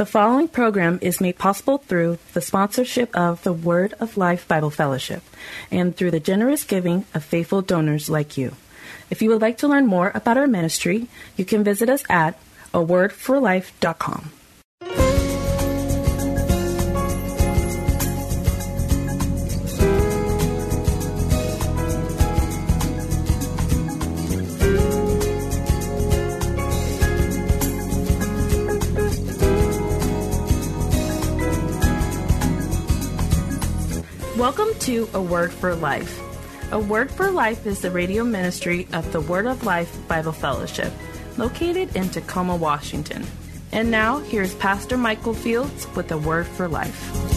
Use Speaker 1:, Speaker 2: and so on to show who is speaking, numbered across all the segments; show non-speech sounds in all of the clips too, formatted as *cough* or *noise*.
Speaker 1: The following program is made possible through the sponsorship of the Word of Life Bible Fellowship and through the generous giving of faithful donors like you. If you would like to learn more about our ministry, you can visit us at awordforlife.com. to A Word for Life. A Word for Life is the radio ministry of the Word of Life Bible Fellowship, located in Tacoma, Washington. And now, here's Pastor Michael Fields with A Word for Life.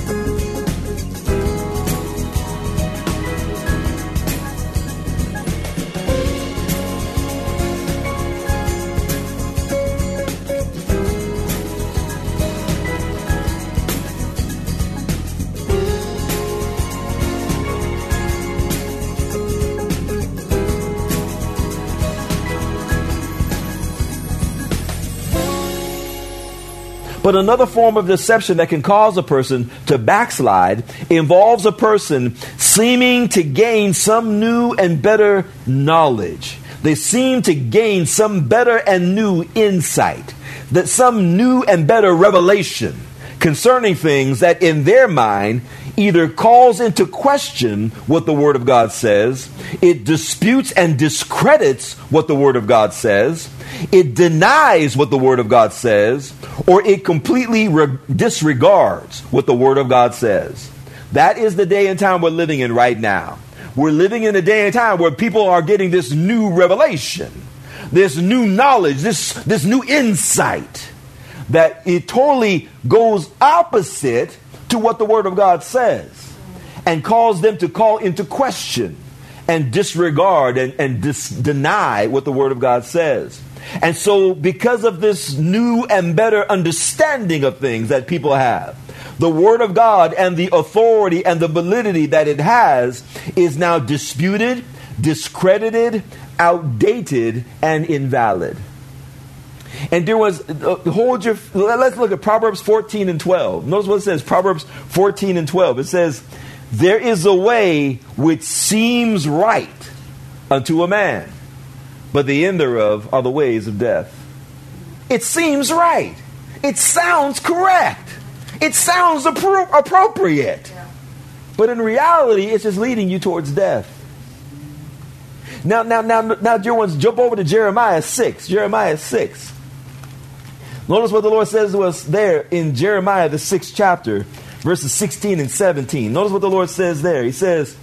Speaker 2: But another form of deception that can cause a person to backslide involves a person seeming to gain some new and better knowledge. They seem to gain some better and new insight, that some new and better revelation concerning things that in their mind either calls into question what the Word of God says, it disputes and discredits what the Word of God says, it denies what the Word of God says, or it completely re- disregards what the Word of God says. That is the day and time we're living in right now. We're living in a day and time where people are getting this new revelation, this new knowledge, this, this new insight that it totally goes opposite to what the Word of God says and cause them to call into question and disregard and, and dis- deny what the Word of God says. And so, because of this new and better understanding of things that people have, the Word of God and the authority and the validity that it has is now disputed, discredited, outdated, and invalid. And there was, uh, hold your, let's look at Proverbs 14 and 12. Notice what it says, Proverbs 14 and 12. It says, There is a way which seems right unto a man, but the end thereof are the ways of death. It seems right. It sounds correct. It sounds appro- appropriate. But in reality, it's just leading you towards death. Now, now, now, now, dear ones, jump over to Jeremiah 6. Jeremiah 6. Notice what the Lord says to us there in Jeremiah, the sixth chapter, verses 16 and 17. Notice what the Lord says there. He says,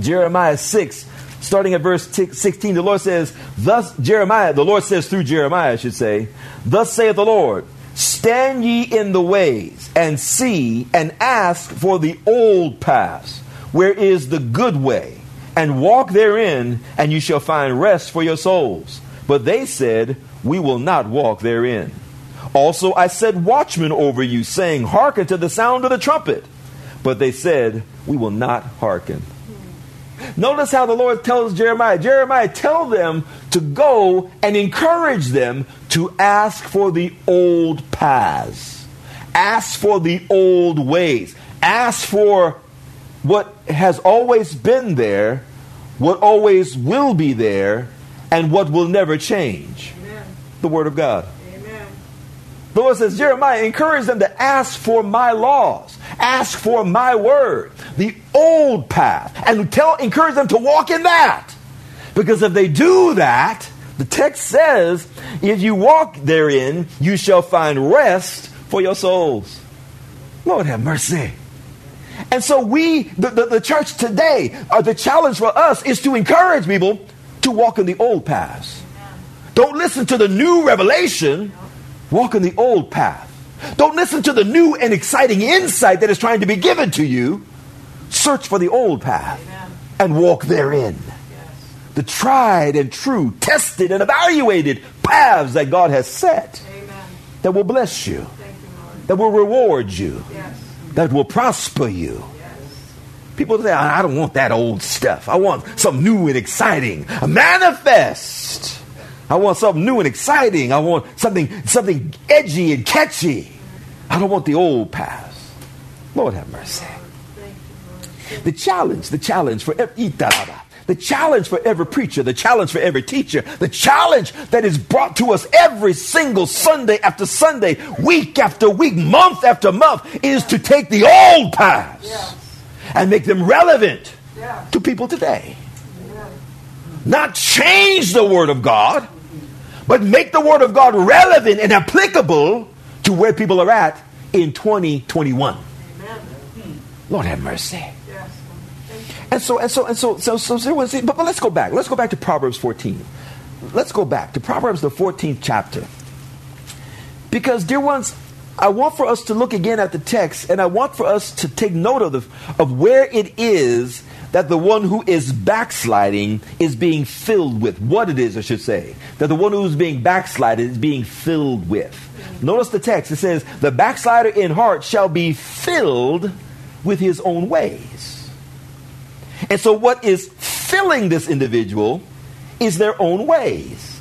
Speaker 2: Jeremiah 6, starting at verse 16, the Lord says, Thus, Jeremiah, the Lord says through Jeremiah, I should say, Thus saith the Lord, Stand ye in the ways, and see, and ask for the old paths, where is the good way, and walk therein, and you shall find rest for your souls. But they said, We will not walk therein. Also I set watchmen over you, saying, Hearken to the sound of the trumpet. But they said, We will not hearken. Notice how the Lord tells Jeremiah, Jeremiah, tell them to go and encourage them to ask for the old paths, ask for the old ways, ask for what has always been there, what always will be there, and what will never change. The Word of God. Amen. The Lord says, Jeremiah, encourage them to ask for my laws, ask for my word, the old path, and tell, encourage them to walk in that. Because if they do that, the text says, if you walk therein, you shall find rest for your souls. Lord have mercy. And so we, the, the, the church today, uh, the challenge for us is to encourage people to walk in the old paths. Don't listen to the new revelation. Walk in the old path. Don't listen to the new and exciting insight that is trying to be given to you. Search for the old path and walk therein. The tried and true, tested and evaluated paths that God has set that will bless you, that will reward you, that will prosper you. People say, I don't want that old stuff. I want something new and exciting. Manifest. I want something new and exciting. I want something, something edgy and catchy. I don't want the old paths. Lord have mercy. The challenge, the challenge for every, the challenge for every preacher, the challenge for every teacher, the challenge that is brought to us every single Sunday after Sunday, week after week, month after month, is to take the old paths and make them relevant to people today. Not change the Word of God, but make the Word of God relevant and applicable to where people are at in 2021. Lord have mercy. And so, and so, and so, so, so, so was, but, but let's go back. Let's go back to Proverbs 14. Let's go back to Proverbs, the 14th chapter. Because, dear ones, I want for us to look again at the text, and I want for us to take note of, the, of where it is that the one who is backsliding is being filled with. What it is, I should say. That the one who's being backslided is being filled with. Notice the text. It says, The backslider in heart shall be filled with his own ways. And so, what is filling this individual is their own ways.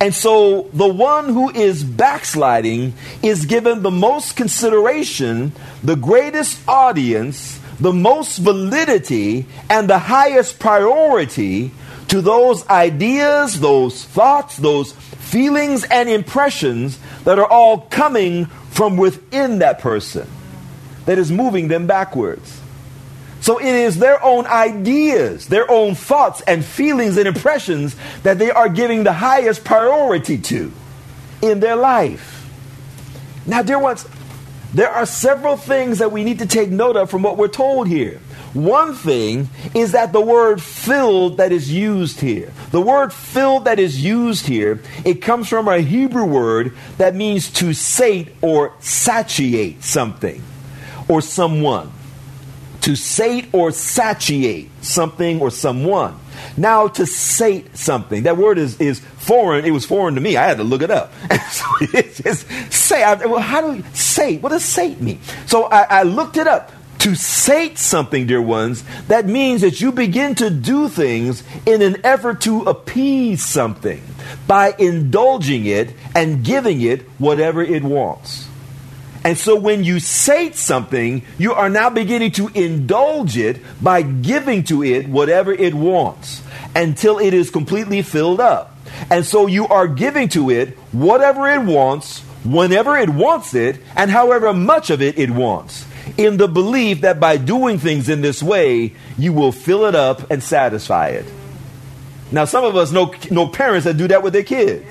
Speaker 2: And so the one who is backsliding is given the most consideration, the greatest audience, the most validity, and the highest priority to those ideas, those thoughts, those feelings, and impressions that are all coming from within that person that is moving them backwards. So it is their own ideas, their own thoughts and feelings and impressions that they are giving the highest priority to in their life. Now, dear ones, there are several things that we need to take note of from what we're told here. One thing is that the word filled that is used here, the word filled that is used here, it comes from a Hebrew word that means to sate or satiate something or someone to sate or satiate something or someone. Now, to sate something, that word is, is foreign. It was foreign to me. I had to look it up. *laughs* so it's just say, well, how do you sate? What does sate mean? So I, I looked it up. To sate something, dear ones, that means that you begin to do things in an effort to appease something by indulging it and giving it whatever it wants. And so when you sate something, you are now beginning to indulge it by giving to it whatever it wants until it is completely filled up. And so you are giving to it whatever it wants, whenever it wants it, and however much of it it wants. In the belief that by doing things in this way, you will fill it up and satisfy it. Now, some of us know, know parents that do that with their kids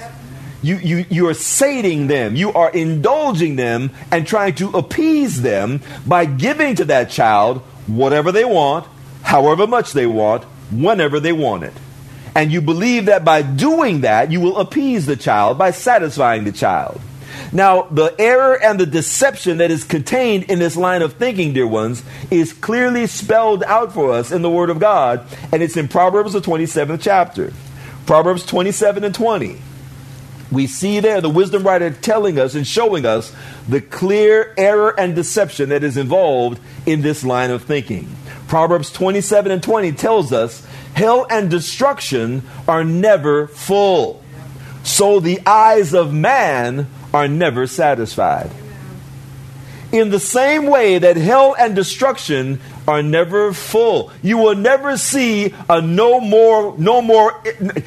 Speaker 2: you, you, you are sating them, you are indulging them and trying to appease them by giving to that child whatever they want, however much they want, whenever they want it. And you believe that by doing that, you will appease the child by satisfying the child. Now, the error and the deception that is contained in this line of thinking, dear ones, is clearly spelled out for us in the Word of God, and it's in Proverbs, the 27th chapter. Proverbs 27 and 20 we see there the wisdom writer telling us and showing us the clear error and deception that is involved in this line of thinking. Proverbs 27 and 20 tells us hell and destruction are never full, so the eyes of man are never satisfied. In the same way that hell and destruction are never full. You will never see a no more, no more,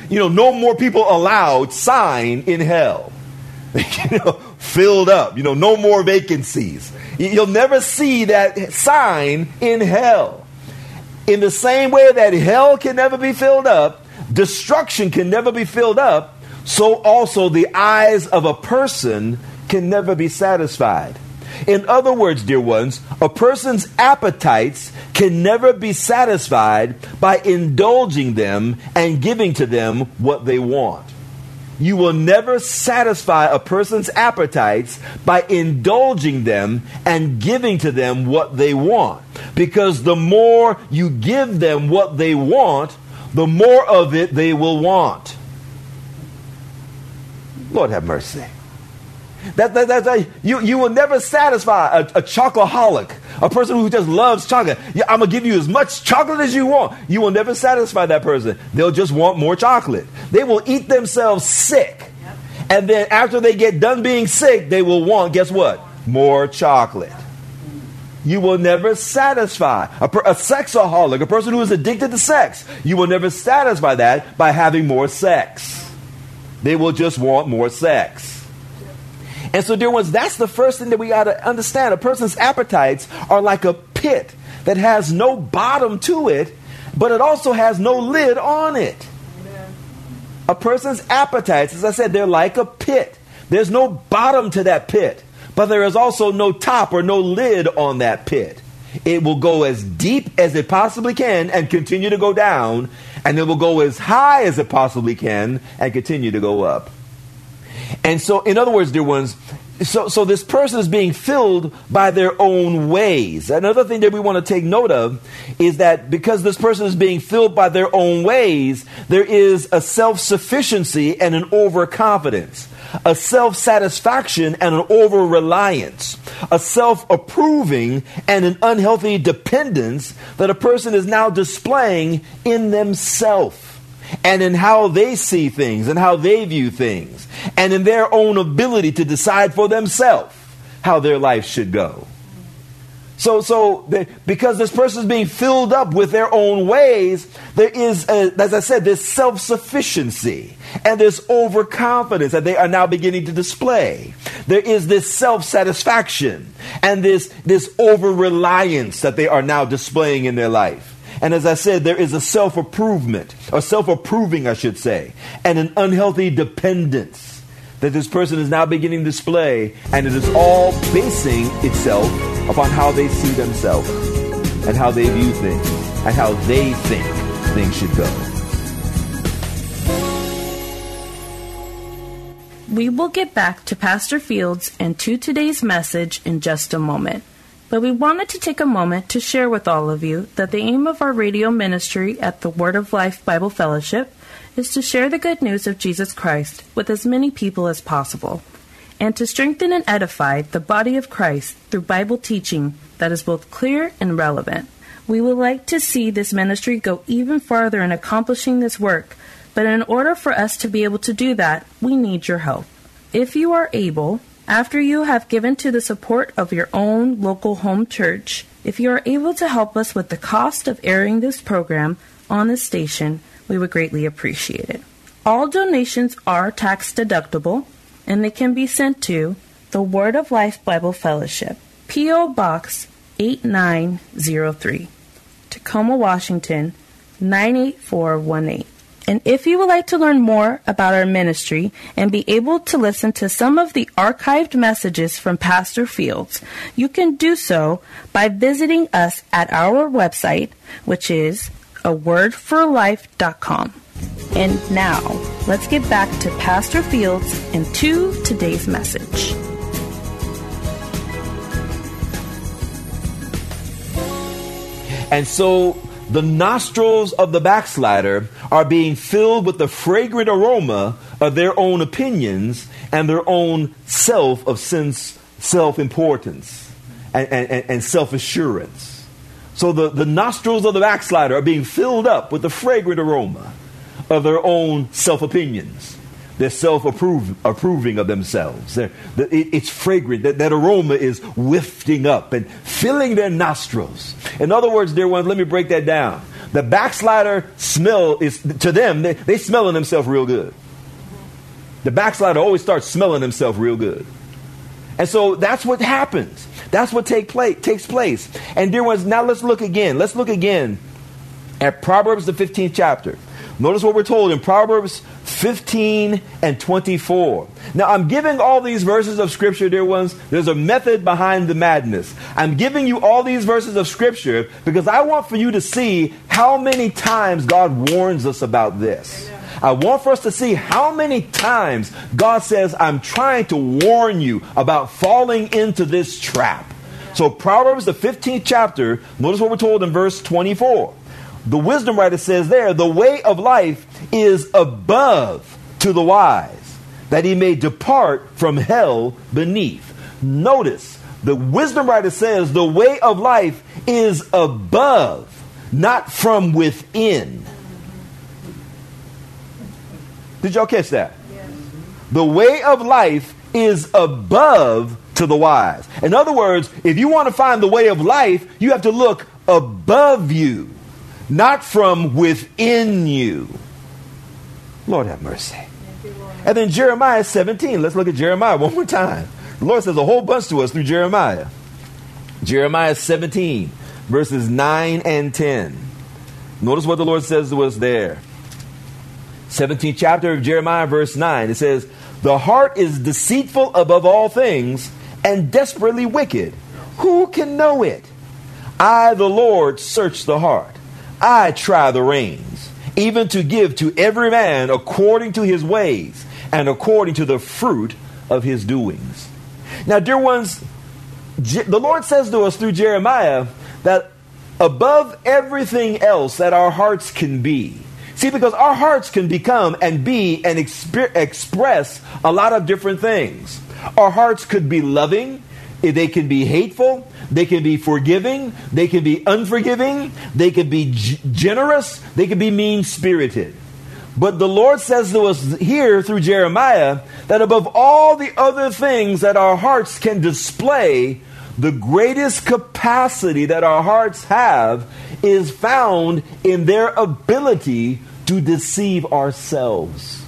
Speaker 2: you know, no more people allowed sign in hell. *laughs* you know, filled up, you know, no more vacancies. You'll never see that sign in hell. In the same way that hell can never be filled up, destruction can never be filled up, so also the eyes of a person can never be satisfied. In other words, dear ones, a person's appetites can never be satisfied by indulging them and giving to them what they want. You will never satisfy a person's appetites by indulging them and giving to them what they want. Because the more you give them what they want, the more of it they will want. Lord have mercy. That, that, that's a, you, you will never satisfy a, a chocoholic, a person who just loves chocolate. Yeah, I'm going to give you as much chocolate as you want. You will never satisfy that person. They'll just want more chocolate. They will eat themselves sick. And then after they get done being sick, they will want, guess what? More chocolate. You will never satisfy a, per, a sexaholic, a person who is addicted to sex. You will never satisfy that by having more sex. They will just want more sex. And so, dear ones, that's the first thing that we got to understand. A person's appetites are like a pit that has no bottom to it, but it also has no lid on it. Amen. A person's appetites, as I said, they're like a pit. There's no bottom to that pit, but there is also no top or no lid on that pit. It will go as deep as it possibly can and continue to go down, and it will go as high as it possibly can and continue to go up. And so, in other words, dear ones, so, so this person is being filled by their own ways. Another thing that we want to take note of is that because this person is being filled by their own ways, there is a self sufficiency and an overconfidence, a self satisfaction and an over reliance, a self approving and an unhealthy dependence that a person is now displaying in themselves and in how they see things and how they view things and in their own ability to decide for themselves how their life should go. So, so they, because this person is being filled up with their own ways, there is, a, as I said, this self sufficiency and this overconfidence that they are now beginning to display. There is this self satisfaction and this, this over reliance that they are now displaying in their life. And as I said, there is a self improvement, or self approving, I should say, and an unhealthy dependence that this person is now beginning to display, and it is all basing itself upon how they see themselves, and how they view things, and how they think things should go.
Speaker 1: We will get back to Pastor Fields and to today's message in just a moment. But we wanted to take a moment to share with all of you that the aim of our radio ministry at the Word of Life Bible Fellowship is to share the good news of Jesus Christ with as many people as possible, and to strengthen and edify the body of Christ through Bible teaching that is both clear and relevant. We would like to see this ministry go even farther in accomplishing this work, but in order for us to be able to do that, we need your help. If you are able, after you have given to the support of your own local home church, if you are able to help us with the cost of airing this program on the station, we would greatly appreciate it. All donations are tax deductible and they can be sent to the Word of Life Bible Fellowship, P.O. Box 8903, Tacoma, Washington 98418. And if you would like to learn more about our ministry and be able to listen to some of the archived messages from Pastor Fields, you can do so by visiting us at our website, which is a wordforlife.com. And now, let's get back to Pastor Fields and to today's message.
Speaker 2: And so the nostrils of the backslider are being filled with the fragrant aroma of their own opinions and their own self of sense, self importance and, and, and self assurance. So the, the nostrils of the backslider are being filled up with the fragrant aroma of their own self opinions they're self approving of themselves. It, it's fragrant. That, that aroma is wafting up and filling their nostrils. In other words, dear ones, let me break that down. The backslider smell is, to them, they, they smelling themselves real good. The backslider always starts smelling himself real good. And so that's what happens. That's what take place, takes place. And dear ones, now let's look again. Let's look again at Proverbs, the 15th chapter. Notice what we're told in Proverbs 15 and 24. Now, I'm giving all these verses of Scripture, dear ones. There's a method behind the madness. I'm giving you all these verses of Scripture because I want for you to see how many times God warns us about this. I want for us to see how many times God says, I'm trying to warn you about falling into this trap. So, Proverbs, the 15th chapter, notice what we're told in verse 24. The wisdom writer says there, the way of life is above to the wise, that he may depart from hell beneath. Notice, the wisdom writer says the way of life is above, not from within. Did y'all catch that? Yes. The way of life is above to the wise. In other words, if you want to find the way of life, you have to look above you, not from within you. Lord have mercy. And then Jeremiah 17. Let's look at Jeremiah one more time. The Lord says a whole bunch to us through Jeremiah. Jeremiah 17, verses 9 and 10. Notice what the Lord says to us there. 17th chapter of Jeremiah, verse 9. It says, The heart is deceitful above all things and desperately wicked. Who can know it? I, the Lord, search the heart. I try the reins, even to give to every man according to his ways and according to the fruit of his doings. Now, dear ones, the Lord says to us through Jeremiah that above everything else that our hearts can be, See, because our hearts can become and be and exp- express a lot of different things. Our hearts could be loving, they can be hateful, they can be forgiving, they can be unforgiving, they can be g- generous, they can be mean spirited. But the Lord says to us here through Jeremiah that above all the other things that our hearts can display, the greatest capacity that our hearts have is found in their ability to deceive ourselves.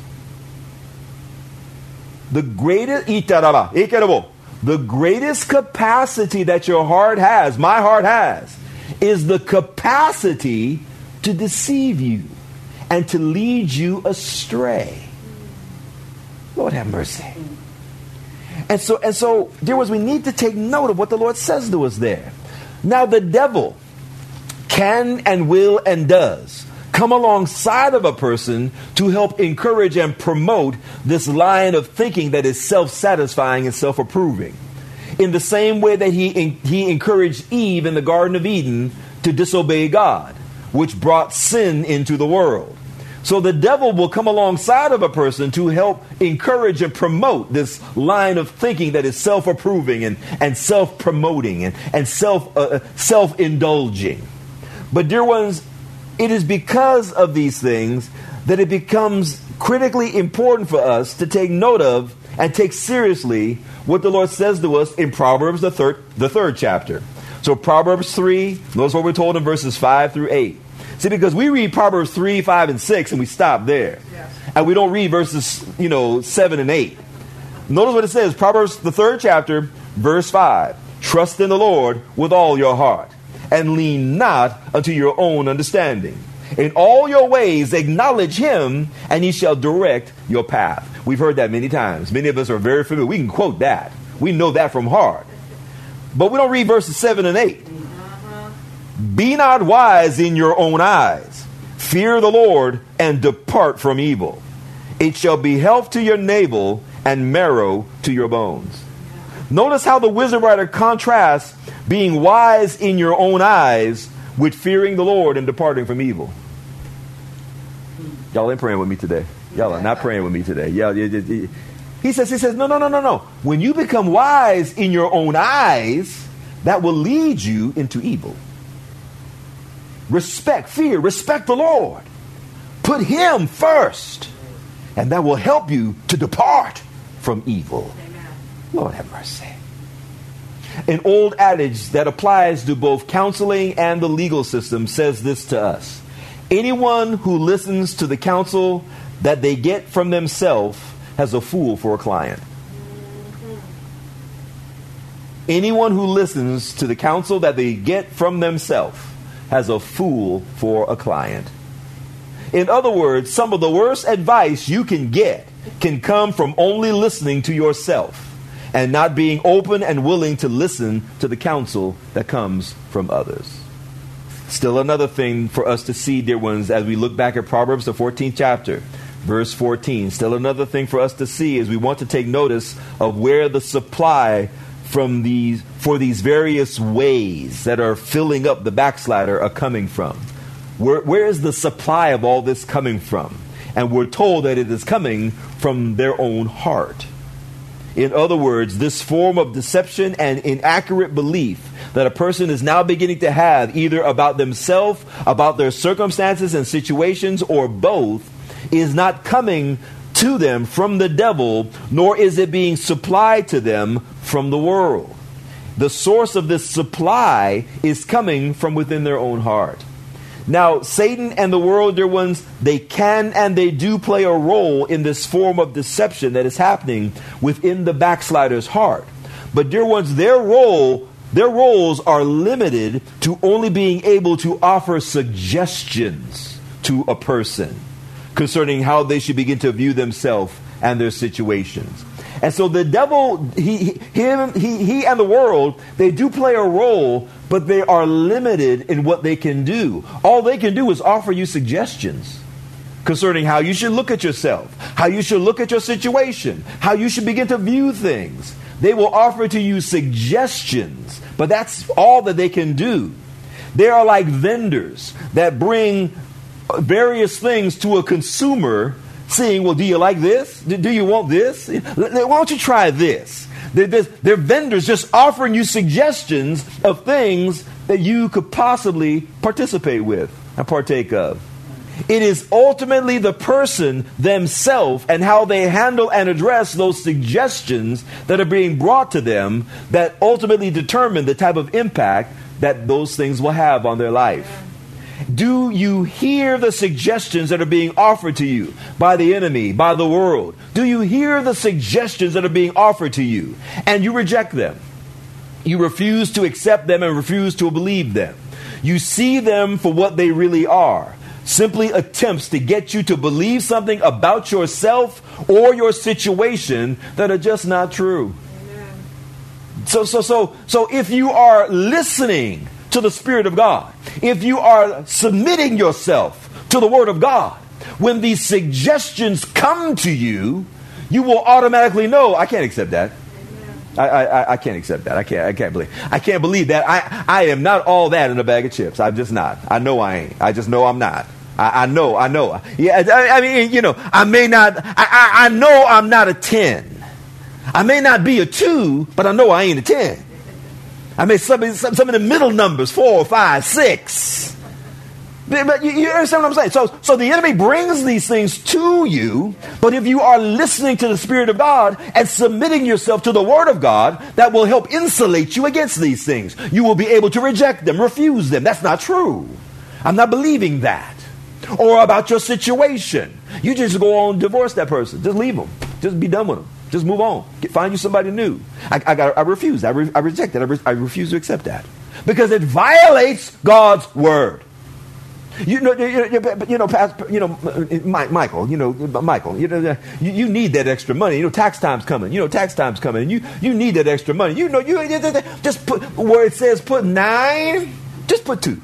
Speaker 2: The greatest the greatest capacity that your heart has, my heart has, is the capacity to deceive you and to lead you astray. Lord have mercy. And so, and so, dear ones, we need to take note of what the Lord says to us there. Now, the devil can and will and does come alongside of a person to help encourage and promote this line of thinking that is self satisfying and self approving. In the same way that he, he encouraged Eve in the Garden of Eden to disobey God, which brought sin into the world. So the devil will come alongside of a person to help encourage and promote this line of thinking that is self approving and, and self promoting and, and self uh, self indulging. But, dear ones, it is because of these things that it becomes critically important for us to take note of and take seriously what the Lord says to us in Proverbs, the third, the third chapter. So, Proverbs 3, notice what we're told in verses 5 through 8. See, because we read Proverbs 3, 5, and 6, and we stop there. Yes. And we don't read verses, you know, 7 and 8. Notice what it says Proverbs, the third chapter, verse 5. Trust in the Lord with all your heart and lean not unto your own understanding. In all your ways acknowledge him, and he shall direct your path. We've heard that many times. Many of us are very familiar. We can quote that. We know that from heart. But we don't read verses 7 and 8. Be not wise in your own eyes. Fear the Lord and depart from evil. It shall be health to your navel and marrow to your bones. Notice how the wisdom writer contrasts being wise in your own eyes with fearing the Lord and departing from evil. Y'all ain't praying with me today. Y'all are not praying with me today. Yeah, he says, he says, no, no, no, no, no. When you become wise in your own eyes, that will lead you into evil. Respect, fear, respect the Lord. Put Him first, and that will help you to depart from evil. Amen. Lord have mercy an old adage that applies to both counseling and the legal system says this to us Anyone who listens to the counsel that they get from themselves has a fool for a client. Anyone who listens to the counsel that they get from themselves has a fool for a client. In other words, some of the worst advice you can get can come from only listening to yourself and not being open and willing to listen to the counsel that comes from others. Still, another thing for us to see, dear ones, as we look back at Proverbs, the 14th chapter. Verse 14. Still another thing for us to see is we want to take notice of where the supply from these for these various ways that are filling up the backslider are coming from. Where, where is the supply of all this coming from? And we're told that it is coming from their own heart. In other words, this form of deception and inaccurate belief that a person is now beginning to have either about themselves, about their circumstances and situations, or both, is not coming to them from the devil, nor is it being supplied to them from the world. The source of this supply is coming from within their own heart. Now, Satan and the world, dear ones, they can and they do play a role in this form of deception that is happening within the backslider's heart. But, dear ones, their role, their roles are limited to only being able to offer suggestions to a person concerning how they should begin to view themselves and their situations. And so the devil, he, him, he, he and the world, they do play a role, but they are limited in what they can do. All they can do is offer you suggestions concerning how you should look at yourself, how you should look at your situation, how you should begin to view things. They will offer to you suggestions, but that's all that they can do. They are like vendors that bring various things to a consumer saying, Well, do you like this? Do you want this? Why don't you try this? They're vendors just offering you suggestions of things that you could possibly participate with and partake of. It is ultimately the person themselves and how they handle and address those suggestions that are being brought to them that ultimately determine the type of impact that those things will have on their life. Do you hear the suggestions that are being offered to you by the enemy, by the world? Do you hear the suggestions that are being offered to you and you reject them? You refuse to accept them and refuse to believe them. You see them for what they really are simply attempts to get you to believe something about yourself or your situation that are just not true. So, so, so, so if you are listening to the Spirit of God, if you are submitting yourself to the Word of God, when these suggestions come to you, you will automatically know, I can't accept that. I, I, I can't accept that. I can't. I can't believe. I can't believe that. I, I am not all that in a bag of chips. I'm just not. I know I ain't. I just know I'm not. I, I know. I know. Yeah. I, I, mean, you know, I may not. I, I, I know I'm not a ten. I may not be a two, but I know I ain't a ten. I mean, some, some, some of the middle numbers, four, five, six. But you, you, understand what I'm saying? So, so the enemy brings these things to you, but if you are listening to the Spirit of God and submitting yourself to the Word of God, that will help insulate you against these things. You will be able to reject them, refuse them. That's not true. I'm not believing that. Or about your situation. You just go on divorce that person. Just leave them. Just be done with them. Just move on. Get, find you somebody new. I, I, got, I refuse. I, re, I reject that. I, re, I refuse to accept that because it violates God's word. You know, you know, you know, know, uh, Michael. You know, uh, Michael. You know, uh, you, you need that extra money. You know, tax time's coming. You know, tax time's coming, and you you need that extra money. You know, you just put where it says put nine, just put two.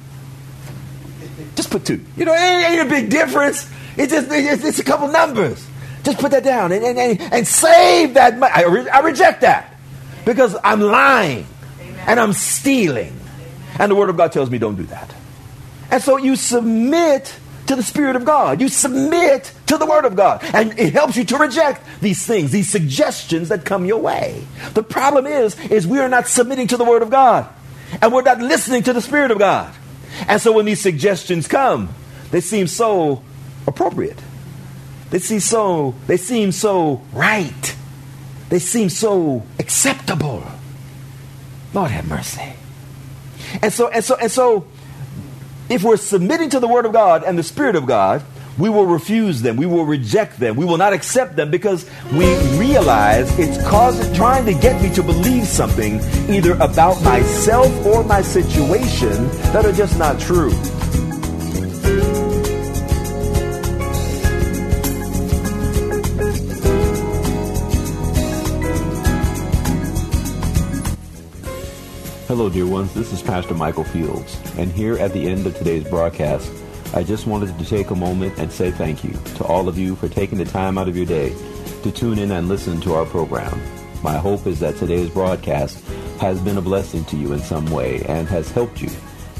Speaker 2: Just put two. You know, it ain't, ain't a big difference. It's just it's, it's a couple numbers. Just put that down and, and, and, and save that money. I, re- I, reject that because I'm lying Amen. and I'm stealing. Amen. And the Word of God tells me don't do that. And so you submit to the Spirit of God. You submit to the Word of God. And it helps you to reject these things, these suggestions that come your way. The problem is, is we are not submitting to the Word of God. And we're not listening to the Spirit of God. And so when these suggestions come, they seem so appropriate. They seem so, they seem so right. They seem so acceptable. Lord have mercy. And so, and so, and so, if we're submitting to the Word of God and the Spirit of God, we will refuse them. We will reject them. We will not accept them because we realize it's causing, trying to get me to believe something either about myself or my situation that are just not true. Hello, dear ones. This is Pastor Michael Fields, and here at the end of today's broadcast, I just wanted to take a moment and say thank you to all of you for taking the time out of your day to tune in and listen to our program. My hope is that today's broadcast has been a blessing to you in some way and has helped you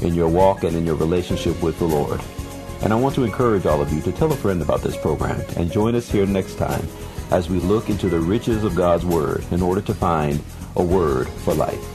Speaker 2: in your walk and in your relationship with the Lord. And I want to encourage all of you to tell a friend about this program and join us here next time as we look into the riches of God's Word in order to find a word for life.